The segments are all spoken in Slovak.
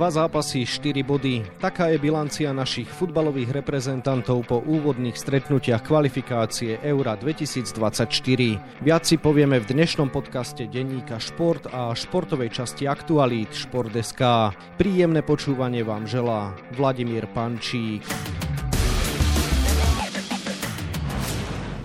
Dva zápasy, 4 body. Taká je bilancia našich futbalových reprezentantov po úvodných stretnutiach kvalifikácie Eura 2024. Viac si povieme v dnešnom podcaste denníka Šport a športovej časti Aktualít Šport.sk. Príjemné počúvanie vám želá Vladimír Pančík.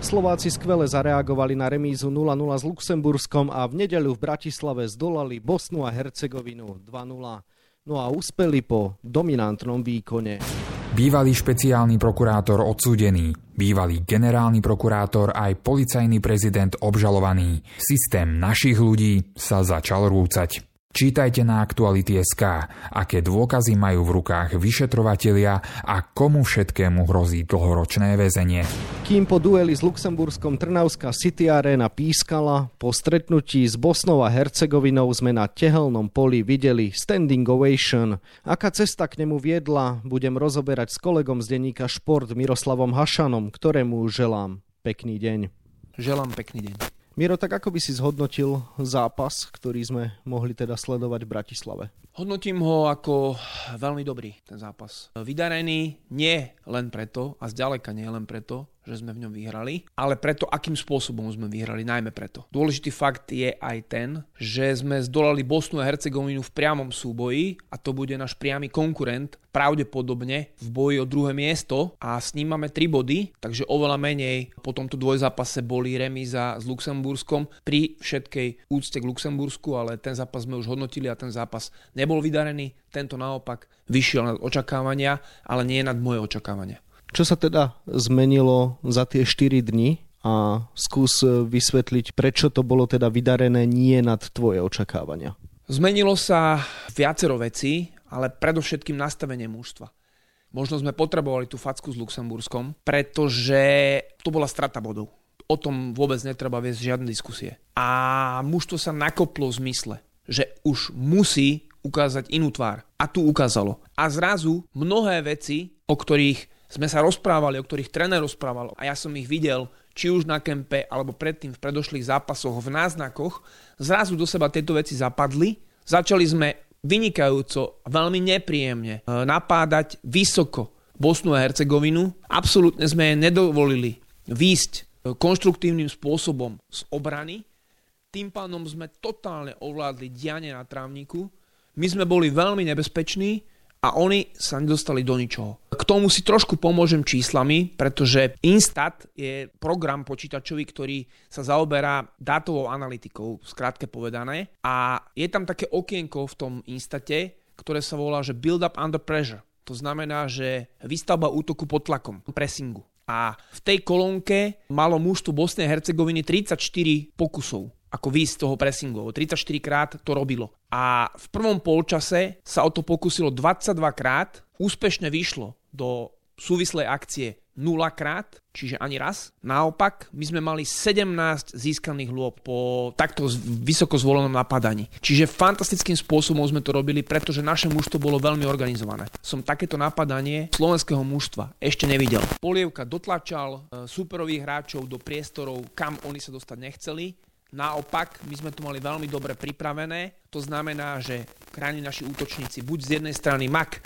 Slováci skvele zareagovali na remízu 0-0 s Luxemburskom a v nedeľu v Bratislave zdolali Bosnu a Hercegovinu 2-0. No a uspeli po dominantnom výkone. Bývalý špeciálny prokurátor odsúdený, bývalý generálny prokurátor aj policajný prezident obžalovaný. Systém našich ľudí sa začal rúcať. Čítajte na Aktuality.sk, aké dôkazy majú v rukách vyšetrovatelia a komu všetkému hrozí dlhoročné väzenie. Kým po dueli s Luxemburskom Trnavská City Arena pískala, po stretnutí s Bosnou a Hercegovinou sme na tehelnom poli videli standing ovation. Aká cesta k nemu viedla, budem rozoberať s kolegom z denníka Šport Miroslavom Hašanom, ktorému želám pekný deň. Želám pekný deň. Miro, tak ako by si zhodnotil zápas, ktorý sme mohli teda sledovať v Bratislave? Hodnotím ho ako veľmi dobrý, ten zápas. Vydarený nie len preto, a zďaleka nie len preto, že sme v ňom vyhrali, ale preto, akým spôsobom sme vyhrali, najmä preto. Dôležitý fakt je aj ten, že sme zdolali Bosnu a Hercegovinu v priamom súboji a to bude náš priamy konkurent pravdepodobne v boji o druhé miesto a s ním máme 3 body, takže oveľa menej po tomto dvojzápase boli remíza s Luxemburskom pri všetkej úcte k Luxembursku, ale ten zápas sme už hodnotili a ten zápas nebol vydarený, tento naopak vyšiel nad očakávania, ale nie nad moje očakávania. Čo sa teda zmenilo za tie 4 dni a skús vysvetliť, prečo to bolo teda vydarené nie nad tvoje očakávania? Zmenilo sa viacero vecí, ale predovšetkým nastavenie mužstva. Možno sme potrebovali tú facku s Luxemburskom, pretože to bola strata bodov. O tom vôbec netreba viesť žiadne diskusie. A mužstvo sa nakoplo v zmysle, že už musí ukázať inú tvár. A tu ukázalo. A zrazu mnohé veci, o ktorých sme sa rozprávali, o ktorých tréner rozprával a ja som ich videl či už na kempe alebo predtým v predošlých zápasoch v náznakoch, zrazu do seba tieto veci zapadli. Začali sme vynikajúco, veľmi nepríjemne e, napádať vysoko Bosnu a Hercegovinu. Absolútne sme jej nedovolili výjsť e, konštruktívnym spôsobom z obrany. Tým pánom sme totálne ovládli dianie na trávniku. My sme boli veľmi nebezpeční a oni sa nedostali do ničoho. K tomu si trošku pomôžem číslami, pretože Instat je program počítačový, ktorý sa zaoberá dátovou analytikou, skrátke povedané. A je tam také okienko v tom Instate, ktoré sa volá, že Build up under pressure. To znamená, že výstavba útoku pod tlakom, pressingu. A v tej kolónke malo mužstvo Bosnej a Hercegoviny 34 pokusov ako výjsť z toho pressingu. 34 krát to robilo. A v prvom polčase sa o to pokusilo 22 krát, úspešne vyšlo do súvislej akcie 0 krát, čiže ani raz. Naopak, my sme mali 17 získaných lôb po takto vysoko zvolenom napadaní. Čiže fantastickým spôsobom sme to robili, pretože naše mužstvo bolo veľmi organizované. Som takéto napadanie slovenského mužstva ešte nevidel. Polievka dotlačal e, superových hráčov do priestorov, kam oni sa dostať nechceli Naopak, my sme to mali veľmi dobre pripravené. To znamená, že krajní naši útočníci buď z jednej strany Mak,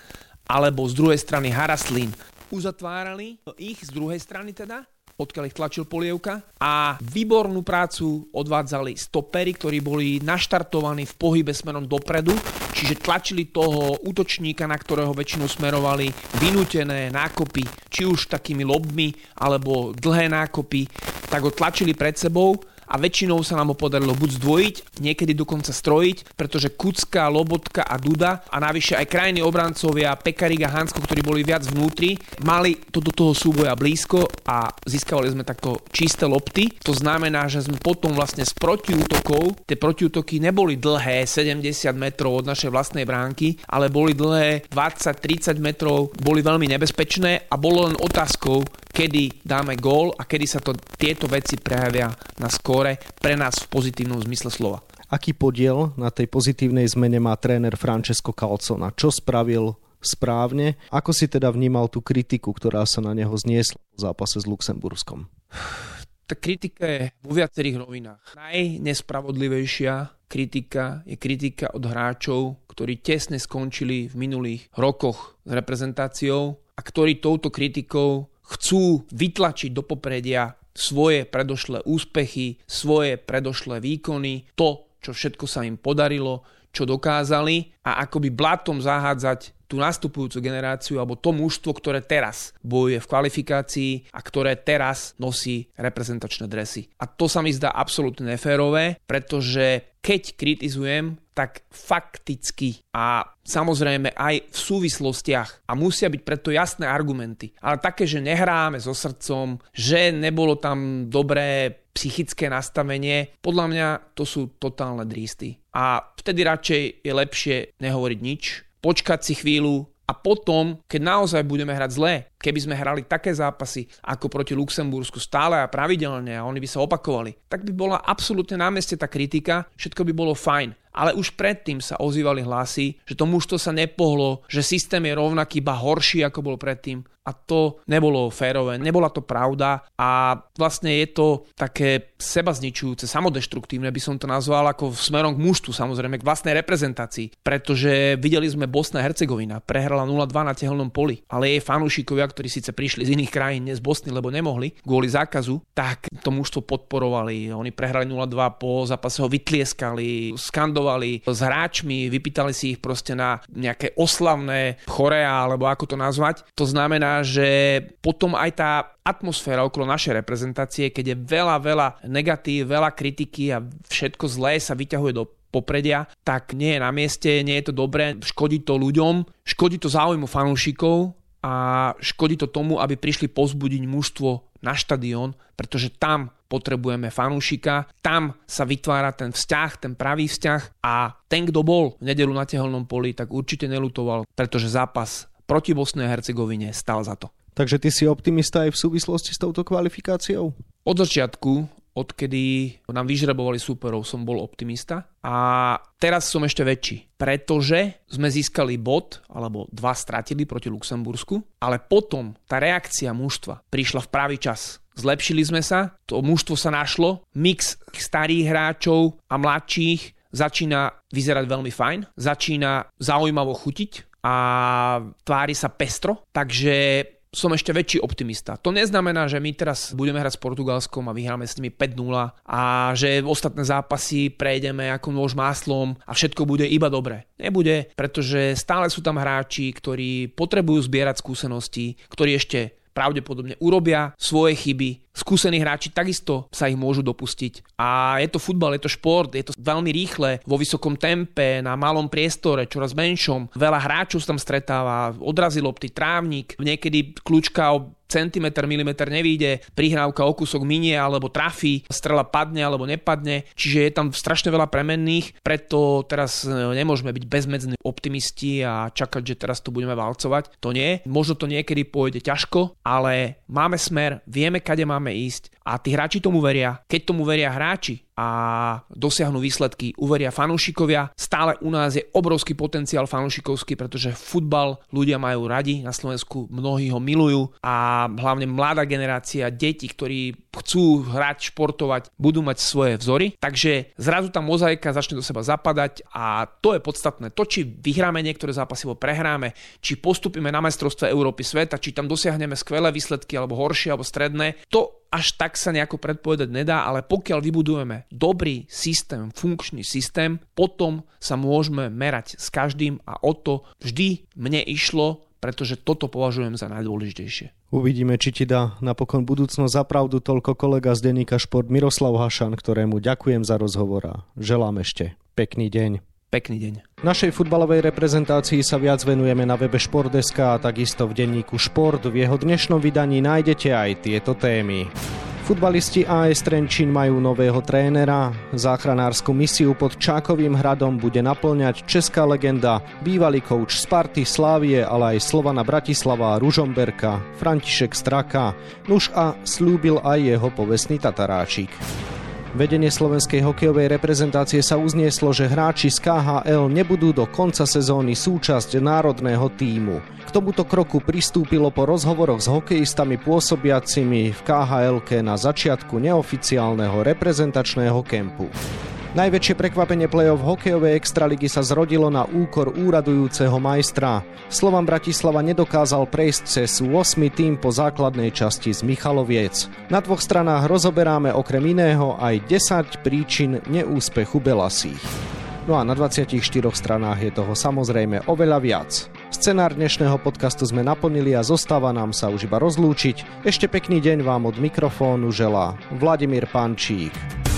alebo z druhej strany Haraslín uzatvárali ich z druhej strany teda, odkiaľ ich tlačil polievka a výbornú prácu odvádzali stopery, ktorí boli naštartovaní v pohybe smerom dopredu, čiže tlačili toho útočníka, na ktorého väčšinou smerovali vynútené nákopy, či už takými lobmi alebo dlhé nákopy, tak ho tlačili pred sebou a väčšinou sa nám ho podarilo buď zdvojiť, niekedy dokonca strojiť, pretože Kucka, Lobotka a Duda a navyše aj krajní obrancovia Pekarik a Hansko, ktorí boli viac vnútri, mali to do toho súboja blízko a získavali sme takto čisté lopty. To znamená, že sme potom vlastne z protiútokov, tie protiútoky neboli dlhé 70 metrov od našej vlastnej bránky, ale boli dlhé 20-30 metrov, boli veľmi nebezpečné a bolo len otázkou, kedy dáme gól a kedy sa to, tieto veci prejavia na skóre pre nás v pozitívnom zmysle slova. Aký podiel na tej pozitívnej zmene má tréner Francesco Calcona? Čo spravil správne? Ako si teda vnímal tú kritiku, ktorá sa na neho zniesla v zápase s Luxemburskom? Tá kritika je vo viacerých rovinách. Najnespravodlivejšia kritika je kritika od hráčov, ktorí tesne skončili v minulých rokoch s reprezentáciou a ktorí touto kritikou chcú vytlačiť do popredia svoje predošlé úspechy, svoje predošlé výkony, to, čo všetko sa im podarilo, čo dokázali a akoby blatom zahádzať tú nastupujúcu generáciu alebo to mužstvo, ktoré teraz bojuje v kvalifikácii a ktoré teraz nosí reprezentačné dresy. A to sa mi zdá absolútne neférové, pretože keď kritizujem, tak fakticky a samozrejme aj v súvislostiach a musia byť preto jasné argumenty. Ale také, že nehráme so srdcom, že nebolo tam dobré psychické nastavenie, podľa mňa to sú totálne drísty. A vtedy radšej je lepšie nehovoriť nič, počkať si chvíľu a potom, keď naozaj budeme hrať zle, keby sme hrali také zápasy ako proti Luxembursku stále a pravidelne a oni by sa opakovali, tak by bola absolútne na mieste tá kritika, všetko by bolo fajn. Ale už predtým sa ozývali hlasy, že to mužstvo sa nepohlo, že systém je rovnaký, iba horší ako bol predtým a to nebolo férové, nebola to pravda a vlastne je to také sebazničujúce, samodeštruktívne by som to nazval ako smerom k mužstvu samozrejme, k vlastnej reprezentácii, pretože videli sme Bosna Hercegovina, prehrala 0-2 na tehelnom poli, ale jej fanúšikovia, ktorí síce prišli z iných krajín, nie z Bosny, lebo nemohli, kvôli zákazu, tak to mužstvo podporovali. Oni prehrali 0-2 po zápase ho vytlieskali, skandovali s hráčmi, vypýtali si ich proste na nejaké oslavné chorea, alebo ako to nazvať. To znamená, že potom aj tá atmosféra okolo našej reprezentácie, keď je veľa, veľa negatív, veľa kritiky a všetko zlé sa vyťahuje do popredia, tak nie je na mieste, nie je to dobré, škodí to ľuďom, škodí to záujmu fanúšikov a škodí to tomu, aby prišli pozbudiť mužstvo na štadión, pretože tam potrebujeme fanúšika, tam sa vytvára ten vzťah, ten pravý vzťah a ten, kto bol v nedelu na tehelnom poli, tak určite nelutoval, pretože zápas proti Bosnej a Hercegovine stal za to. Takže ty si optimista aj v súvislosti s touto kvalifikáciou? Od začiatku, odkedy nám vyžrebovali súperov, som bol optimista a teraz som ešte väčší, pretože sme získali bod, alebo dva stratili proti Luxembursku, ale potom tá reakcia mužstva prišla v pravý čas. Zlepšili sme sa, to mužstvo sa našlo, mix starých hráčov a mladších začína vyzerať veľmi fajn, začína zaujímavo chutiť a tvári sa pestro, takže som ešte väčší optimista. To neznamená, že my teraz budeme hrať s Portugalskom a vyhráme s nimi 5-0 a že ostatné zápasy prejdeme ako nôž máslom a všetko bude iba dobre. Nebude, pretože stále sú tam hráči, ktorí potrebujú zbierať skúsenosti, ktorí ešte pravdepodobne urobia svoje chyby. Skúsení hráči takisto sa ich môžu dopustiť. A je to futbal, je to šport, je to veľmi rýchle, vo vysokom tempe, na malom priestore, čoraz menšom. Veľa hráčov sa tam stretáva, odrazil lopty, trávnik, niekedy kľúčka centimetr, milimeter nevíde, prihrávka o kúsok minie alebo trafí, strela padne alebo nepadne, čiže je tam strašne veľa premenných, preto teraz e, nemôžeme byť bezmedzní optimisti a čakať, že teraz tu budeme valcovať. To nie, možno to niekedy pôjde ťažko, ale máme smer, vieme, kade máme ísť a tí hráči tomu veria. Keď tomu veria hráči, a dosiahnu výsledky, uveria fanúšikovia. Stále u nás je obrovský potenciál fanúšikovský, pretože futbal ľudia majú radi, na Slovensku mnohí ho milujú a hlavne mladá generácia, deti, ktorí chcú hrať, športovať, budú mať svoje vzory. Takže zrazu tá mozaika začne do seba zapadať a to je podstatné. To, či vyhráme niektoré zápasy, alebo prehráme, či postupíme na majstrovstve Európy sveta, či tam dosiahneme skvelé výsledky, alebo horšie, alebo stredné, to až tak sa nejako predpovedať nedá, ale pokiaľ vybudujeme dobrý systém, funkčný systém, potom sa môžeme merať s každým a o to vždy mne išlo, pretože toto považujem za najdôležitejšie. Uvidíme, či ti dá napokon budúcnosť za pravdu toľko kolega z denníka Šport Miroslav Hašan, ktorému ďakujem za rozhovor a želám ešte pekný deň. Pekný deň. Našej futbalovej reprezentácii sa viac venujeme na webe Športdeska a takisto v denníku Šport. V jeho dnešnom vydaní nájdete aj tieto témy. Futbalisti AS Trenčín majú nového trénera. Záchranárskú misiu pod Čákovým hradom bude naplňať česká legenda, bývalý kouč Sparty, Slávie, ale aj Slovana Bratislava, Ružomberka, František Straka. Nuž a slúbil aj jeho povestný Tataráčik. Vedenie slovenskej hokejovej reprezentácie sa uznieslo, že hráči z KHL nebudú do konca sezóny súčasť národného týmu. K tomuto kroku pristúpilo po rozhovoroch s hokejistami pôsobiacimi v KHL na začiatku neoficiálneho reprezentačného kempu. Najväčšie prekvapenie play-off hokejovej extraligy sa zrodilo na úkor úradujúceho majstra. Slovan Bratislava nedokázal prejsť cez 8. tým po základnej časti z Michaloviec. Na dvoch stranách rozoberáme okrem iného aj 10 príčin neúspechu Belasích. No a na 24 stranách je toho samozrejme oveľa viac. Scenár dnešného podcastu sme naplnili a zostáva nám sa už iba rozlúčiť. Ešte pekný deň vám od mikrofónu želá Vladimír Pančík.